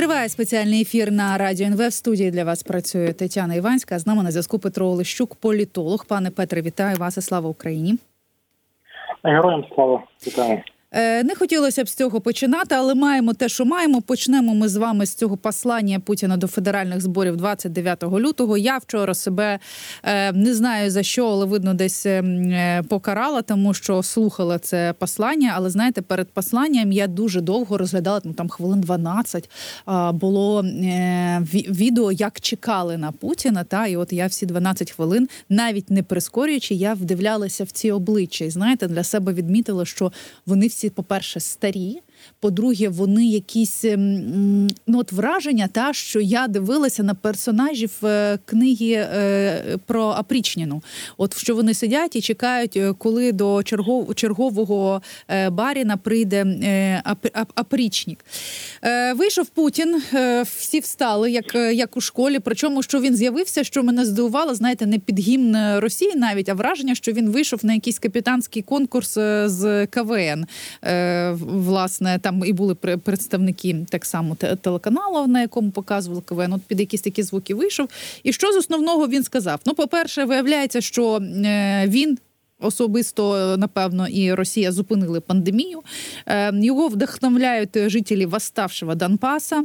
Триває спеціальний ефір на радіо НВ. В студії для вас працює Тетяна Іванська. З нами на зв'язку Петро Олещук, політолог. Пане Петре, вітаю вас і слава Україні. Героям слава вітаю. Е, не хотілося б з цього починати, але маємо те, що маємо. Почнемо ми з вами з цього послання Путіна до федеральних зборів 29 лютого. Я вчора себе е, не знаю за що, але видно, десь е, покарала, тому що слухала це послання. Але знаєте, перед посланням я дуже довго розглядала ну там хвилин 12, Було відео, як чекали на Путіна. Та і от я всі 12 хвилин, навіть не прискорюючи, я вдивлялася в ці обличчя. І знаєте, для себе відмітила, що вони всі всі, по-перше, старі. По-друге, вони якісь ем, ну от враження, та що я дивилася на персонажів е, книги е, про Апрічніну. От що вони сидять і чекають, е, коли до чергов, чергового баріна прийде Апрічнік. Вийшов Путін, всі встали, як як у школі. Причому що він з'явився, що мене здивувало, знаєте, не під гімн Росії, навіть а враження, що він вийшов на якийсь капітанський конкурс з КВН. Власне там і були представники так само телеканалу, на якому показували КВН. От під якісь такі звуки вийшов. І що з основного він сказав? Ну, по-перше, виявляється, що е, він. Особисто напевно і Росія зупинили пандемію. Е, його вдохновляють жителі восставшого Донбаса.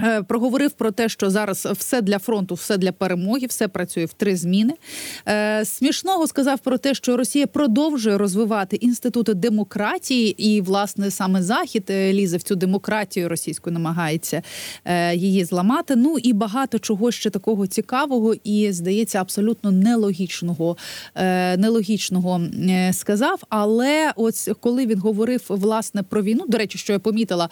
Е, проговорив про те, що зараз все для фронту, все для перемоги, все працює в три зміни. Е, смішного сказав про те, що Росія продовжує розвивати інститути демократії, і власне саме захід е, лізе в цю демократію російську, намагається її зламати. Ну і багато чого ще такого цікавого і здається абсолютно нелогічного. Нелогічного сказав. Але ось коли він говорив власне про війну, до речі, що я помітила,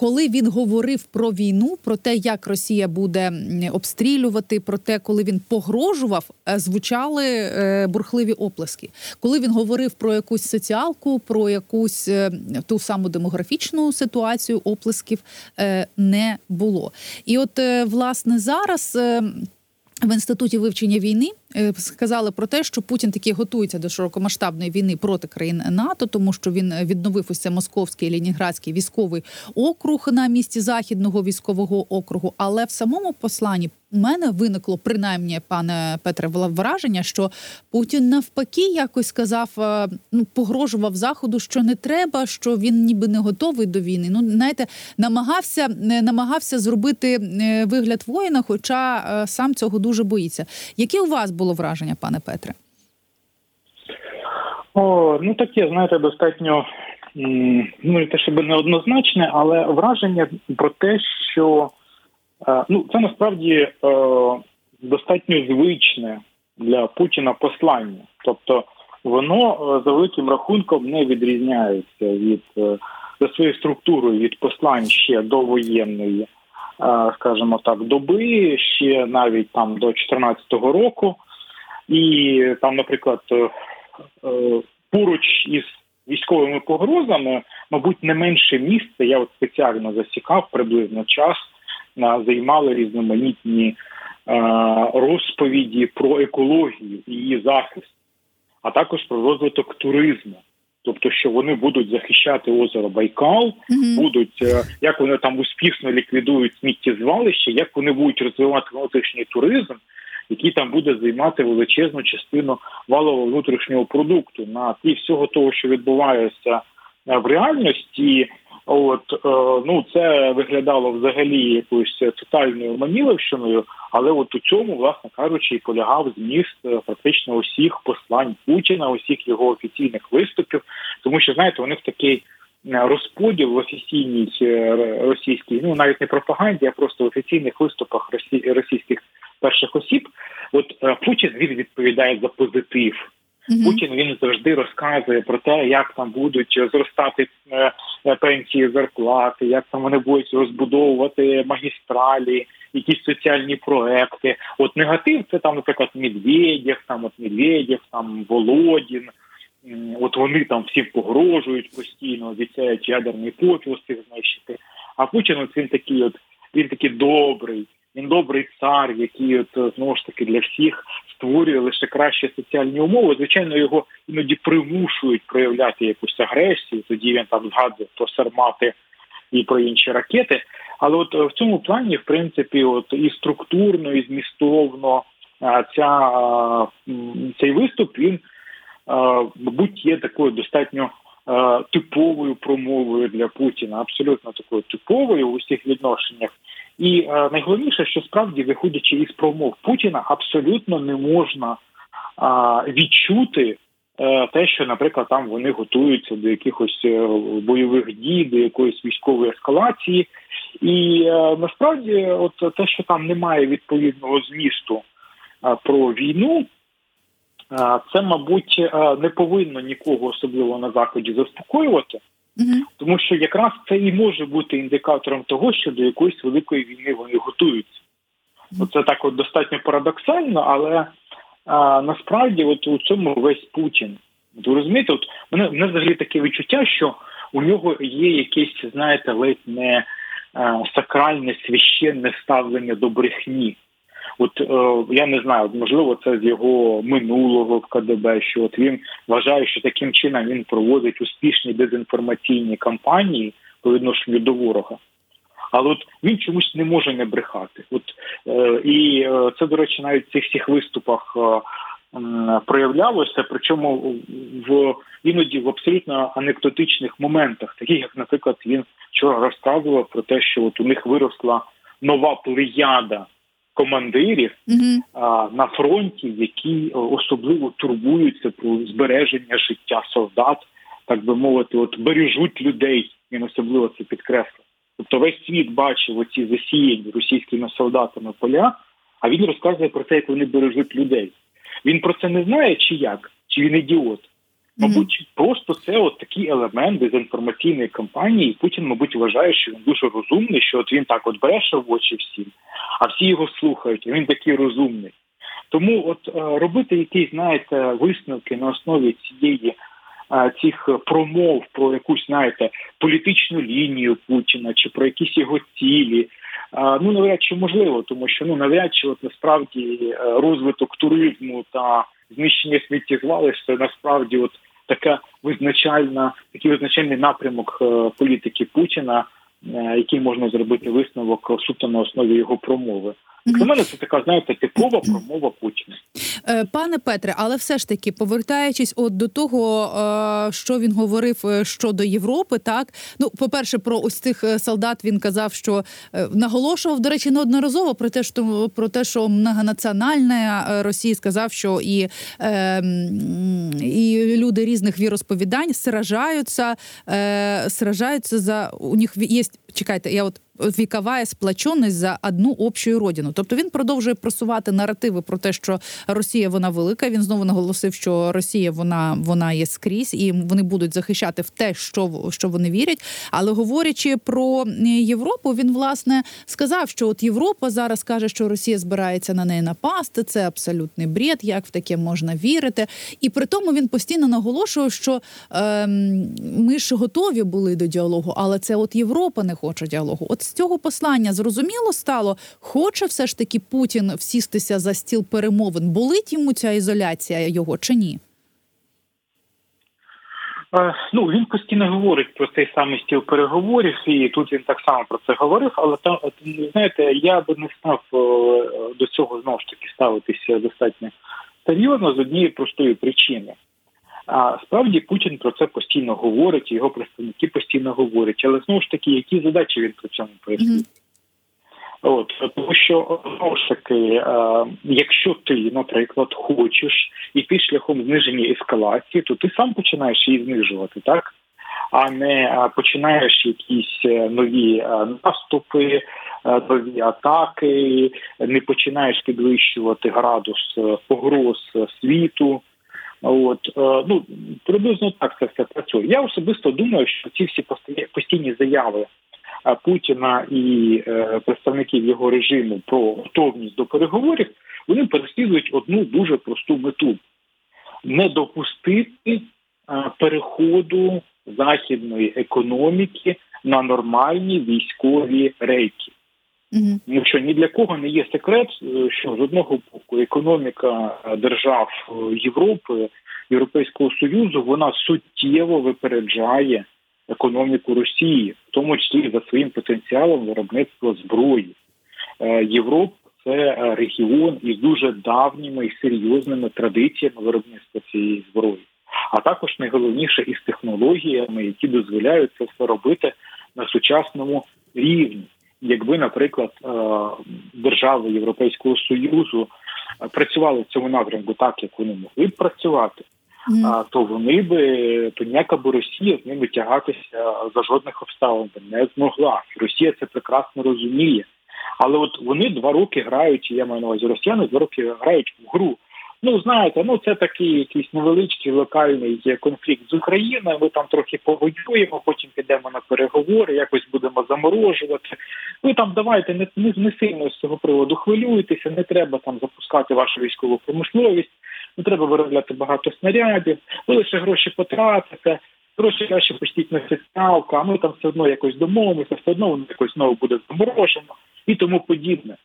коли він говорив про війну, про те, як Росія буде обстрілювати, про те, коли він погрожував, е, звучали е, бурхливі оплески. Коли він говорив про якусь соціалку, про якусь е, ту саму демографічну ситуацію, оплесків не було. І от власне зараз. В інституті вивчення війни Е, сказали про те, що Путін таки готується до широкомасштабної війни проти країн НАТО, тому що він відновив ось це московський Леніградський військовий округ на місці західного військового округу. Але в самому посланні у мене виникло принаймні, пане Петре, враження, що Путін навпаки якось сказав, е, ну погрожував заходу, що не треба, що він ніби не готовий до війни. Ну знаєте, намагався намагався зробити е, вигляд воїна, хоча сам цього дуже боїться. Які у вас було враження, пане Петре? О, Ну таке, знаєте, достатньо ну те, щоб неоднозначне, але враження про те, що е, ну це насправді е, достатньо звичне для Путіна послання, тобто воно е, за великим рахунком не відрізняється від за своєю структурою від послань ще до воєнної, скажімо так, доби, ще навіть там до 2014 року. І там, наприклад, е, е, поруч із військовими погрозами, мабуть, не менше місце. Я от спеціально засікав приблизно час, займали різноманітні розповіді про екологію і її захист, а також про розвиток туризму. Тобто, що вони будуть захищати озеро Байкал, mm-hmm. будуть е, як вони там успішно ліквідують сміттєзвалище, як вони будуть розвивати внутрішній туризм, який там буде займати величезну частину валового внутрішнього продукту на тлі всього того, що відбувається е, в реальності. От е, ну це виглядало взагалі якоюсь тотальною маніловщиною, але от у цьому, власне кажучи, і полягав зміст е, практично усіх послань Путіна, усіх його офіційних виступів, тому що знаєте, вони в такий розподіл в офіційній російській, ну навіть не пропаганді, а просто в офіційних виступах російських перших осіб. От е, Путін він відповідає за позитив. Путін він завжди розказує про те, як там будуть зростати е, е, пенсії, зарплати, як там вони будуть розбудовувати магістралі, якісь соціальні проекти. От негатив це там, наприклад, Медведєв, там от Медведєв, там Володін. От вони там всім погрожують постійно, обіцяють ядерний попіл всіх знищити. А Путін от він такий, от він такий добрий. Він добрий цар, який от знову ж таки для всіх створює лише кращі соціальні умови. Звичайно, його іноді примушують проявляти якусь агресію. Тоді він там згадує про сармати і про інші ракети. Але от в цьому плані, в принципі, от і структурно, і змістовно ця цей виступ він, мабуть, є такою достатньо типовою промовою для Путіна, абсолютно такою типовою у всіх відношеннях. І найголовніше, що справді, виходячи із промов Путіна, абсолютно не можна відчути. Е, те, що, наприклад, там вони готуються до якихось е, бойових дій, до якоїсь військової ескалації, і е, насправді, от те, що там немає відповідного змісту про війну, це, мабуть, не повинно нікого особливо на заході заспокоювати, тому що якраз це і може бути індикатором того, що до якоїсь великої війни вони готуються. Це так от достатньо парадоксально, але а, насправді, от у цьому весь Путін. Ви розумієте, от мене мене взагалі таке відчуття, що у нього є якесь, знаєте, ледь не а, сакральне священне ставлення до брехні. От е, я не знаю, можливо, це з його минулого в КДБ, що от він вважає, що таким чином він проводить успішні дезінформаційні кампанії по відношенню до ворога. Але от він чомусь не може не брехати. От е, і е, це, до речі, навіть в цих всіх виступах е, проявлялося, причому в іноді в абсолютно анекдотичних моментах, таких як, наприклад, він вчора розказував про те, що от у них виросла нова плеяда командирів а, на фронті, які особливо турбуються про збереження життя солдат, так би мовити, от бережуть людей. Він особливо це підкреслив. Тобто весь світ бачив оці засіяні російськими солдатами поля, а він розказує про те, як вони бережуть людей. Він про це не знає, чи як, чи він ідіот. Мабуть, просто це от такий елемент дезінформаційної кампанії. Путін, мабуть, вважає, що він дуже розумний, що от він так от бреше в очі всім, а всі його слухають. і Він такий розумний. Тому, от е, робити якісь, знаєте, висновки на основі цієї цих промов про якусь знаєте політичну лінію Путіна чи про якісь його цілі. Ну навряд чи можливо, тому що ну навряд чи от насправді е, розвиток туризму та знищення сміттєзвалищ це насправді от така визначальна, такий визначальний напрямок е, політики Путіна, е, який можна зробити висновок суто на основі його промови. Для мене це така, знаєте, типова промова Путіна. Е, пане Петре, але все ж таки, повертаючись от до того, е, що він говорив е, щодо Європи, так ну, по-перше, про ось цих солдат він казав, що наголошував, до речі, неодноразово про те, що про те, що многонаціональна Росія сказав, що і і люди різних віросповідань сражаються, сражаються за у них є. Чекайте, я от вікова сплаченість за одну общу родину. Тобто він продовжує просувати наративи про те, що Росія вона велика. Він знову наголосив, що Росія вона вона є скрізь, і вони будуть захищати в те, що що вони вірять. Але говорячи про Європу, він власне сказав, що от Європа зараз каже, що Росія збирається на неї напасти. Це абсолютний бред, як в таке можна вірити. І при тому він постійно наголошував, що е, ми ж готові були до діалогу, але це от Європа не хоче діалогу. От з цього послання зрозуміло стало, хоче все ж таки Путін всістися за стіл перемовин. Болить йому ця ізоляція його чи ні? Ну він постійно говорить про цей самий стіл переговорів, і тут він так само про це говорив. Але там знаєте, я би не став до цього знову ж таки ставитися достатньо серйозно з однієї простої причини. А справді Путін про це постійно говорить, його представники постійно говорять. Але знову ж таки, які задачі він при цьому пояснює? Mm-hmm. От тому, що знову ж таки, е, якщо ти, наприклад, хочеш іти шляхом зниження ескалації, то ти сам починаєш її знижувати, так а не починаєш якісь е, нові е, наступи, е, нові атаки, не починаєш підвищувати градус погроз світу. От е, ну приблизно так це все працює. Я особисто думаю, що ці всі постійні заяви е, Путіна і е, представників його режиму про готовність до переговорів вони переслідують одну дуже просту мету: не допустити переходу західної економіки на нормальні військові рейки. Угу. Тому що ні для кого не є секрет, е, що з одного боку економіка держав Європи, Європейського союзу, вона суттєво випереджає економіку Росії, в тому числі за своїм потенціалом виробництва зброї. Е, Європа це регіон із дуже давніми і серйозними традиціями виробництва цієї зброї, а також найголовніше із технологіями, які дозволяють це все робити на сучасному рівні. Якби, наприклад, е, держави Європейського союзу працювали в цьому напрямку так, як вони могли б працювати, mm. то вони би то ніяка би Росія з ними тягатися за жодних обставин не змогла. Росія це прекрасно розуміє. Але от вони два роки грають, я маю на увазі росіяни, два роки грають в гру. Ну знаєте, ну це такий якийсь невеличкий локальний конфлікт з Україною. Ми там трохи повоюємо, потім підемо на переговори, якось будемо заморожувати. Ви там давайте не не, не сильно з цього приводу хвилюйтеся, не треба там запускати вашу військову промисловість, не треба виробляти багато снарядів, ви лише гроші потратите. Гроші краще пустіть на соціалку, а ми там все одно якось домовимося, все одно воно якось знову буде заморожено і тому подібне.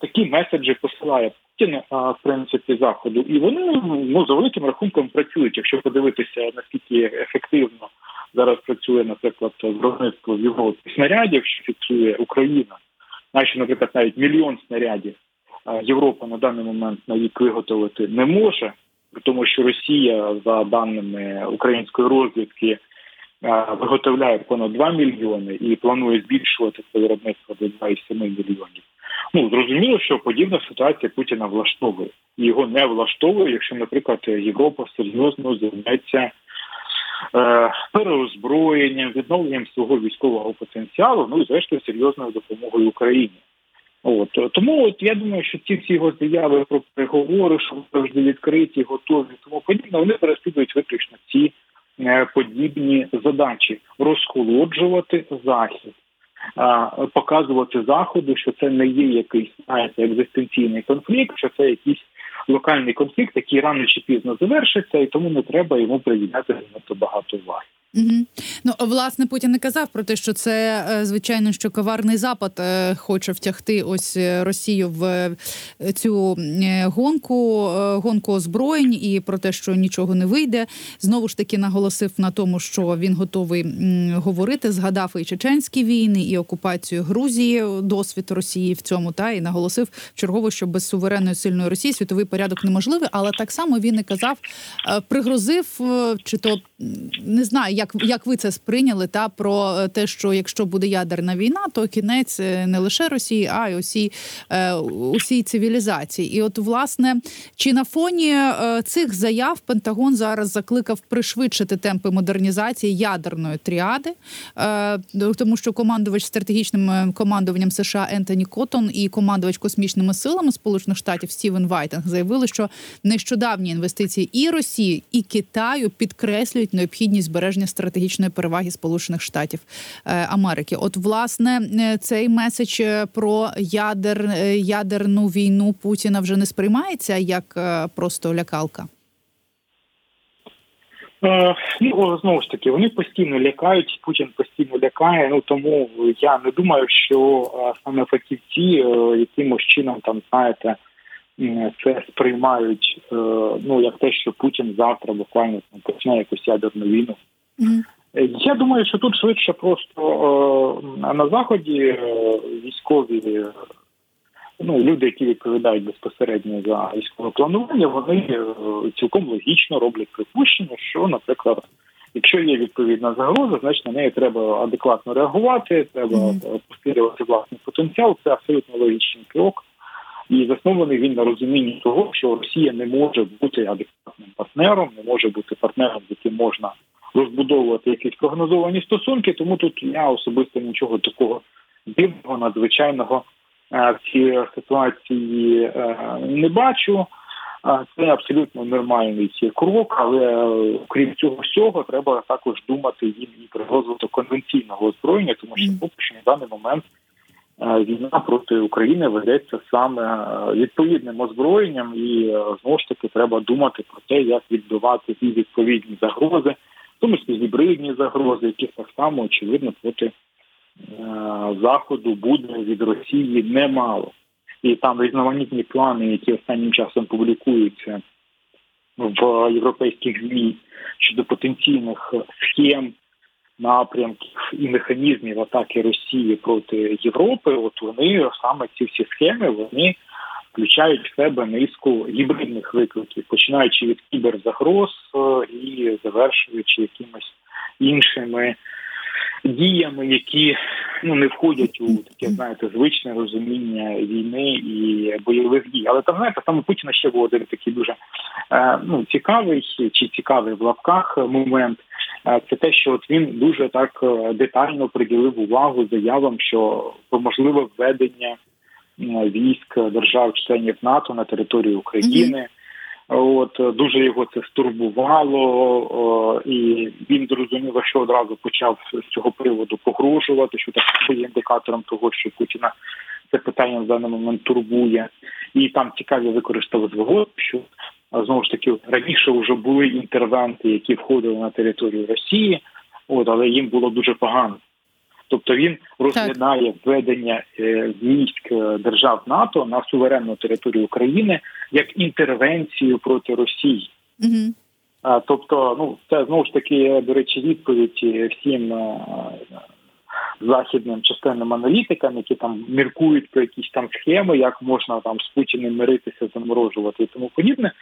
Такі меседжі посилає Путін, в принципі, заходу, і вони ну за великим рахунком працюють. Якщо подивитися, наскільки ефективно зараз працює, наприклад, виробництво в Європі снарядів, що фіксує Україна, наче, наприклад, навіть мільйон снарядів Європа на даний момент на рік виготовити не може, тому що Росія, за даними української розвідки, виготовляє понад 2 мільйони і планує збільшувати це виробництво до 2,7 мільйонів. Ну зрозуміло, що подібна ситуація Путіна влаштовує. Його не влаштовує, якщо, наприклад, Європа серйозно займеться е, переозброєнням, відновленням свого військового потенціалу, ну і зрештою серйозною допомогою Україні. От. Тому, от я думаю, що ці всі його заяви про переговори, що завжди відкриті, готові, тому подібне, вони переслідують виключно ці Е, подібні задачі. Розхолоджувати захід, показувати заходу, що це не є якийсь знаєте, екзистенційний конфлікт, що це якийсь локальний конфлікт, який рано чи пізно завершиться, і тому не треба йому приділяти багато уваги. Угу. Ну власне Путін не казав про те, що це е, звичайно, що коварний запад е, хоче втягти ось е, Росію в цю гонку, гонку озброєнь, і про те, що нічого не вийде. Знову ж таки наголосив на тому, що він готовий говорити. Згадав і чеченські війни, і окупацію Грузії, досвід Росії в цьому, та і наголосив чергово, що без суверенної сильної Росії світовий порядок неможливий. Але так само він і казав, пригрозив чи то не знаю як як ви це сприйняли, та про е, те, що якщо буде ядерна війна, то кінець е, не лише Росії, а й усій е, усій цивілізації. І от власне чи на фоні цих заяв Пентагон зараз закликав пришвидшити темпи модернізації ядерної тріади, тому що командувач стратегічним командуванням США Ентоні Коттон і командувач космічними силами Сполучених Штатів Стівен Вайтинг заявили, що нещодавні інвестиції і Росії, і Китаю підкреслюють необхідність збереження стратегічної переваги Сполучених Штатів е, Америки. От власне е, цей меседж е, про ядер ядерну війну Путіна вже не сприймається як просто лякалка. Ну знову ж таки, вони постійно лякають. Путін постійно лякає. Ну тому я не думаю, що саме фахівці якимось чином там знаєте це сприймають. Ну як те, що Путін завтра буквально там почне якусь ядерну війну. Mm-hmm. Я думаю, що тут швидше просто е, на заході е, військові ну люди, які відповідають безпосередньо за військове планування, вони е, цілком логічно роблять припущення, що, наприклад, якщо є відповідна загроза, значить на неї треба адекватно реагувати, треба посилювати власний потенціал. Це абсолютно логічний крок. І заснований він на розумінні того, що Росія не може бути адекватним партнером, не може бути партнером, з яким можна розбудовувати якісь прогнозовані стосунки. Тому тут я особисто нічого такого дивного, надзвичайного е, в цій ситуації е, не бачу. Це абсолютно нормальний крок, але е, крім цього всього, треба також думати і про розвиток конвенційного озброєння, тому що поки що на даний момент війна проти України ведеться саме відповідним озброєнням, і знову ж таки треба думати про те, як відбивати ті відповідні загрози тому числі гібридні загрози, яких так само очевидно проти е, заходу буде від Росії немало. І там різноманітні плани, які останнім часом публікуються в європейських ЗМІ щодо потенційних схем напрямків і механізмів атаки Росії проти Європи, от вони саме ці всі схеми вони включають в себе низку гібридних викликів, починаючи від кіберзагроз е, і завершуючи якимось іншими діями, які ну не входять у таке, знаєте, звичне розуміння війни і бойових дій. Але там знаєте, саме Путіна ще був один такий дуже е, ну цікавий чи цікавий в лапках момент. Е, це те, що от він дуже так е, детально приділив увагу заявам, що можливе введення військ держав-членів НАТО на територію України. От дуже його це стурбувало, о, і він зрозумів, що одразу почав з цього приводу погрожувати, що так є індикатором того, що Путіна це питання в даний момент турбує, і там цікаві використали згод, що знову ж таки раніше вже були інтервенти, які входили на територію Росії, от але їм було дуже погано. Тобто він розглядає введення е, військ е, держав НАТО на суверенну територію України як інтервенцію проти Росії. Угу. Тобто, ну це знову ж таки до речі, відповідь всім е, західним частинним аналітикам, які там міркують про якісь там схеми, як можна там з Путіним миритися, заморожувати і тому подібне.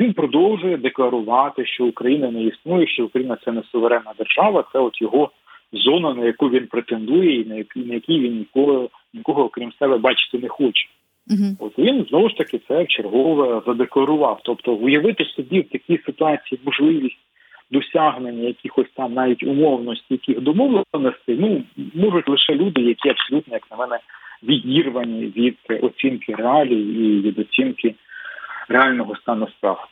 Він продовжує декларувати, що Україна не існує, що Україна це не суверенна держава. Це от його зона, на яку він претендує, і на якій на якій він нікого нікого окрім себе бачити не хоче. Uh-huh. От він знову ж таки це чергове задекларував. Тобто, уявити собі в такій ситуації можливість досягнення якихось там навіть умовності, яких домовленостей, ну можуть лише люди, які абсолютно, як на мене, відірвані від оцінки реалій і від оцінки реального стану справ.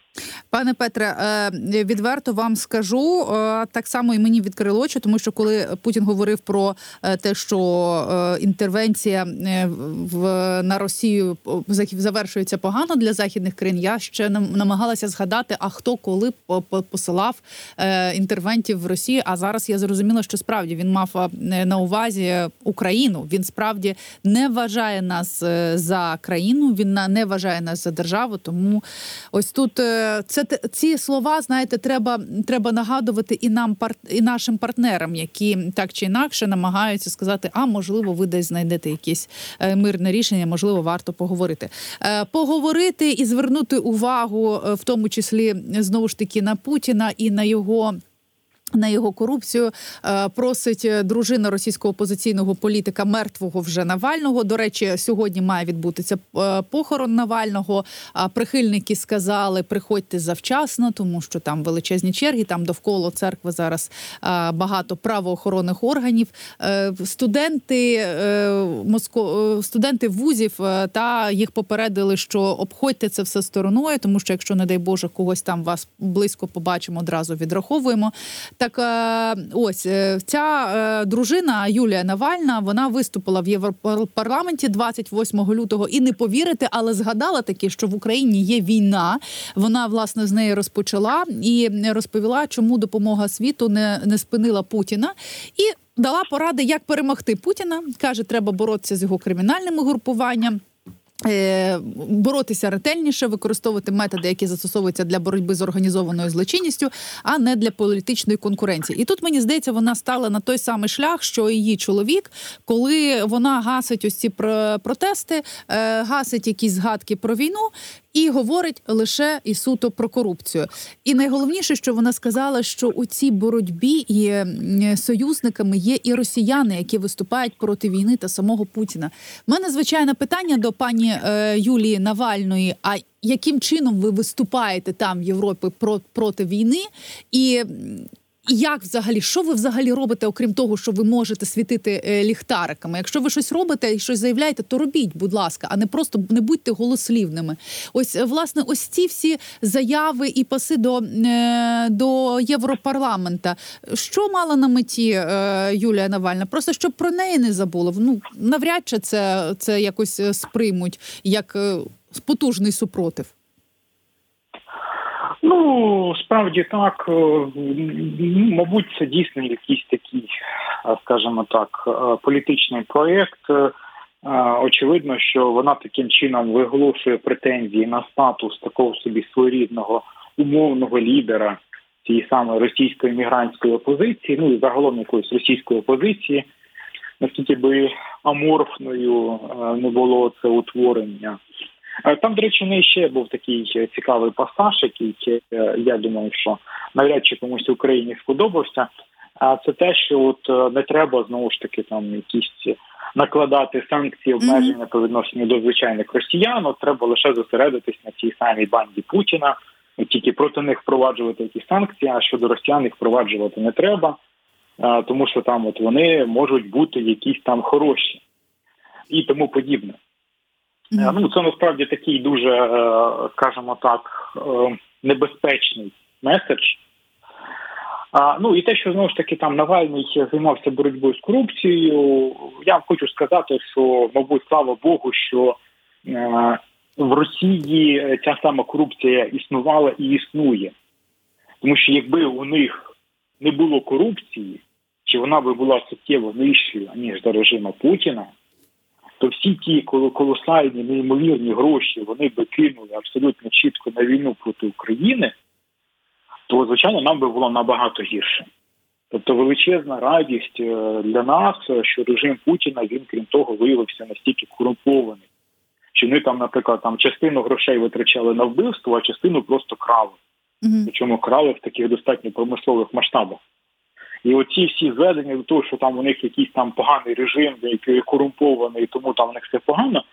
Пане Петре, е, відверто вам скажу е, так само і мені відкрило очі, тому що коли Путін говорив про е, те, що інтервенція в на Росію завершується погано для західних країн, я ще намагалася згадати, а хто коли посилав інтервентів в Росію. А зараз я зрозуміла, що справді він мав на увазі Україну. Він справді не вважає нас за країну. Він не вважає нас за державу. Тому ось тут це ці слова, знаєте, треба треба нагадувати і нам і нашим партнерам, які так чи інакше намагаються сказати, а можливо, ви десь знайдете якесь е, мирне рішення, можливо, варто поговорити. Е, поговорити і звернути увагу, е, в тому числі знову ж таки на Путіна і на його. На його корупцію е, просить е, дружина російського опозиційного політика мертвого вже Навального. До речі, сьогодні має відбутися е, похорон Навального. Прихильники сказали, приходьте завчасно, тому що там величезні черги. Там довкола церкви зараз багато правоохоронних органів. Студенти Моско... студенти вузів та їх попередили, що обходьте це все стороною, тому що якщо не дай Боже когось там вас близько побачимо, одразу відраховуємо. Так е, ось е, ця е, дружина Юлія Навальна вона виступила в Європарламенті 28 лютого і не повірите, але згадала таки, що в Україні є війна. Вона власне з неї розпочала і розповіла, чому допомога світу не, не спинила Путіна і. Дала поради, як перемогти Путіна. каже, треба боротися з його кримінальним угрупуванням. Е, боротися ретельніше, використовувати методи, які застосовуються для боротьби з організованою злочинністю, а не для політичної конкуренції. І тут мені здається, вона стала на той самий шлях, що її чоловік, коли вона гасить ось ці протести, е, гасить якісь згадки про війну і говорить лише і суто про корупцію. І найголовніше, що вона сказала, що у цій боротьбі і союзниками є і росіяни, які виступають проти війни та самого Путіна. У мене звичайне питання до пані е, Юлії Навальної. А яким чином ви виступаєте там в Європі про проти війни і як взагалі, що ви взагалі робите, окрім того, що ви можете світити е, ліхтариками? Якщо ви щось робите і щось заявляєте, то робіть, будь ласка, а не просто не будьте голослівними. Ось е, власне, ось ці всі заяви і паси до е, до Європарламента. Що мала на меті Юлія Навальна? Просто щоб про неї не забули. Ну навряд чи це, це якось сприймуть як потужний супротив. Ну справді так, е, мабуть, це дійсно якийсь такий, е, скажімо так, е, політичний проєкт. Очевидно, що вона таким чином виголошує претензії на статус такого собі своєрідного умовного лідера цієї самої російської мігрантської опозиції, ну і загалом якоїсь російської опозиції, наскільки би аморфною не було це утворення. Е, Там, до речі, не ще був такий е, цікавий пасаж, який е, я думаю, що навряд чи комусь в Україні сподобався. А це те, що от не треба знову ж таки там якісь накладати санкції обмеження по відношенню до звичайних росіян. От треба лише зосередитись на цій самій банді Путіна, от тільки проти них впроваджувати якісь санкції, а щодо росіян їх впроваджувати не треба, тому що там от вони можуть бути якісь там хороші і тому подібне. Е, Ну, це насправді такий дуже, е, скажімо так, е, небезпечний меседж. А, ну і те, що знову ж таки там Навальний займався боротьбою з корупцією, я хочу сказати, що, мабуть, слава Богу, що е, в Росії ця сама корупція існувала і існує. Тому що якби у них не було корупції, чи вона би була суттєво нижчою, ніж за режиму Путіна, то всі ті колосальні, неймовірні гроші вони би кинули абсолютно чітко на війну проти України, то звичайно нам би було набагато гірше. Тобто величезна радість е, для нас, е, що режим Путіна він, крім того, виявився настільки корумпований. Що вони там, наприклад, там частину грошей витрачали на вбивство, а частину просто крали. Причому крали в таких достатньо промислових масштабах. І оці всі зведення до того, що там у них якийсь там поганий режим, який корумпований, тому там у них все погано.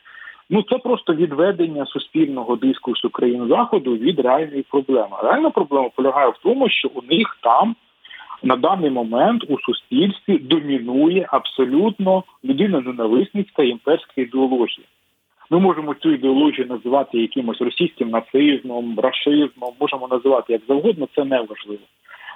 Ну це просто відведення суспільного дискурсу країн заходу від реальної проблеми. Реальна проблема полягає в тому, що у них там на даний момент у суспільстві домінує абсолютно людина-ненависницька імперська ідеологія. Ми можемо цю ідеологію називати якимось російським нацизмом, рашизмом, можемо називати як завгодно, це не важливо.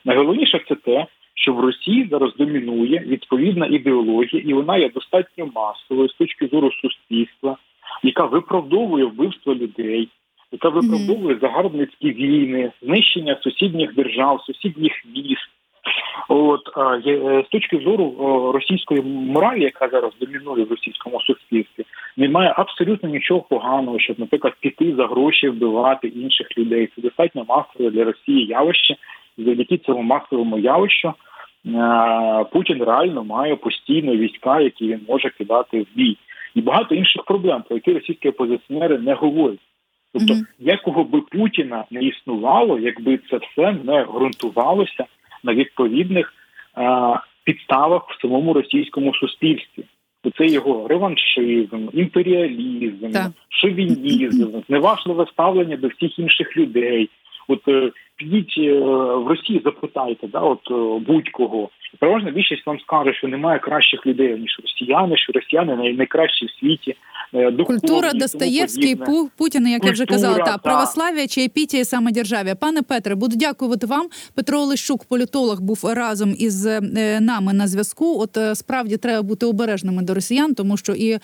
Найголовніше це те, що в Росії зараз домінує відповідна ідеологія, і вона є достатньо масовою з точки зору суспільства, яка виправдовує вбивство людей, яка виправдовує загарбницькі війни, знищення сусідніх держав, сусідніх міст. От е, з точки зору російської моралі, яка зараз домінує в російському суспільстві, немає абсолютно нічого поганого, щоб, наприклад, піти за гроші вбивати інших людей. Це достатньо масове для Росії явище. Завдяки цьому масовому явищу е, Путін реально має постійно війська, які він може кидати в бій, і багато інших проблем, про які російські опозиціонери не говорять. Тобто, якого би Путіна не існувало, якби це все не ґрунтувалося на відповідних е, підставах в самому російському суспільстві. Це його реваншизм, імперіалізм, шовінізм, зневажливе ставлення до всіх інших людей. От е, підіть е, в Росії, запитайте, да, от е, будь-кого. Переважна більшість вам скаже, що немає кращих людей ніж росіяни, що росіяни най- найкращі в світі. е, духовні Культура Достоєвський. Пу- Путін, як я вже казала, та так. православ'я чи епітія самодержав'я. Пане Петре, буду дякувати вам. Петро Олещук, політолог, був разом із нами на зв'язку. От справді треба бути обережними до росіян, тому що і,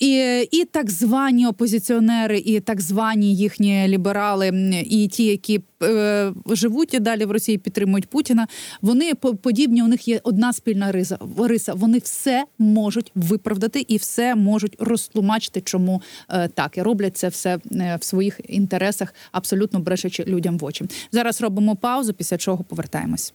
і, і так звані опозиціонери, і так звані їхні ліберали, і ті, які е, живуть і далі в Росії, підтримують Путіна. Вони по- подібні. У них є одна спільна риза риса. Вони все можуть виправдати і все можуть розтлумачити, чому е, так і роблять це все е, в своїх інтересах, абсолютно брешучи людям в очі. Зараз робимо паузу, після чого повертаємось.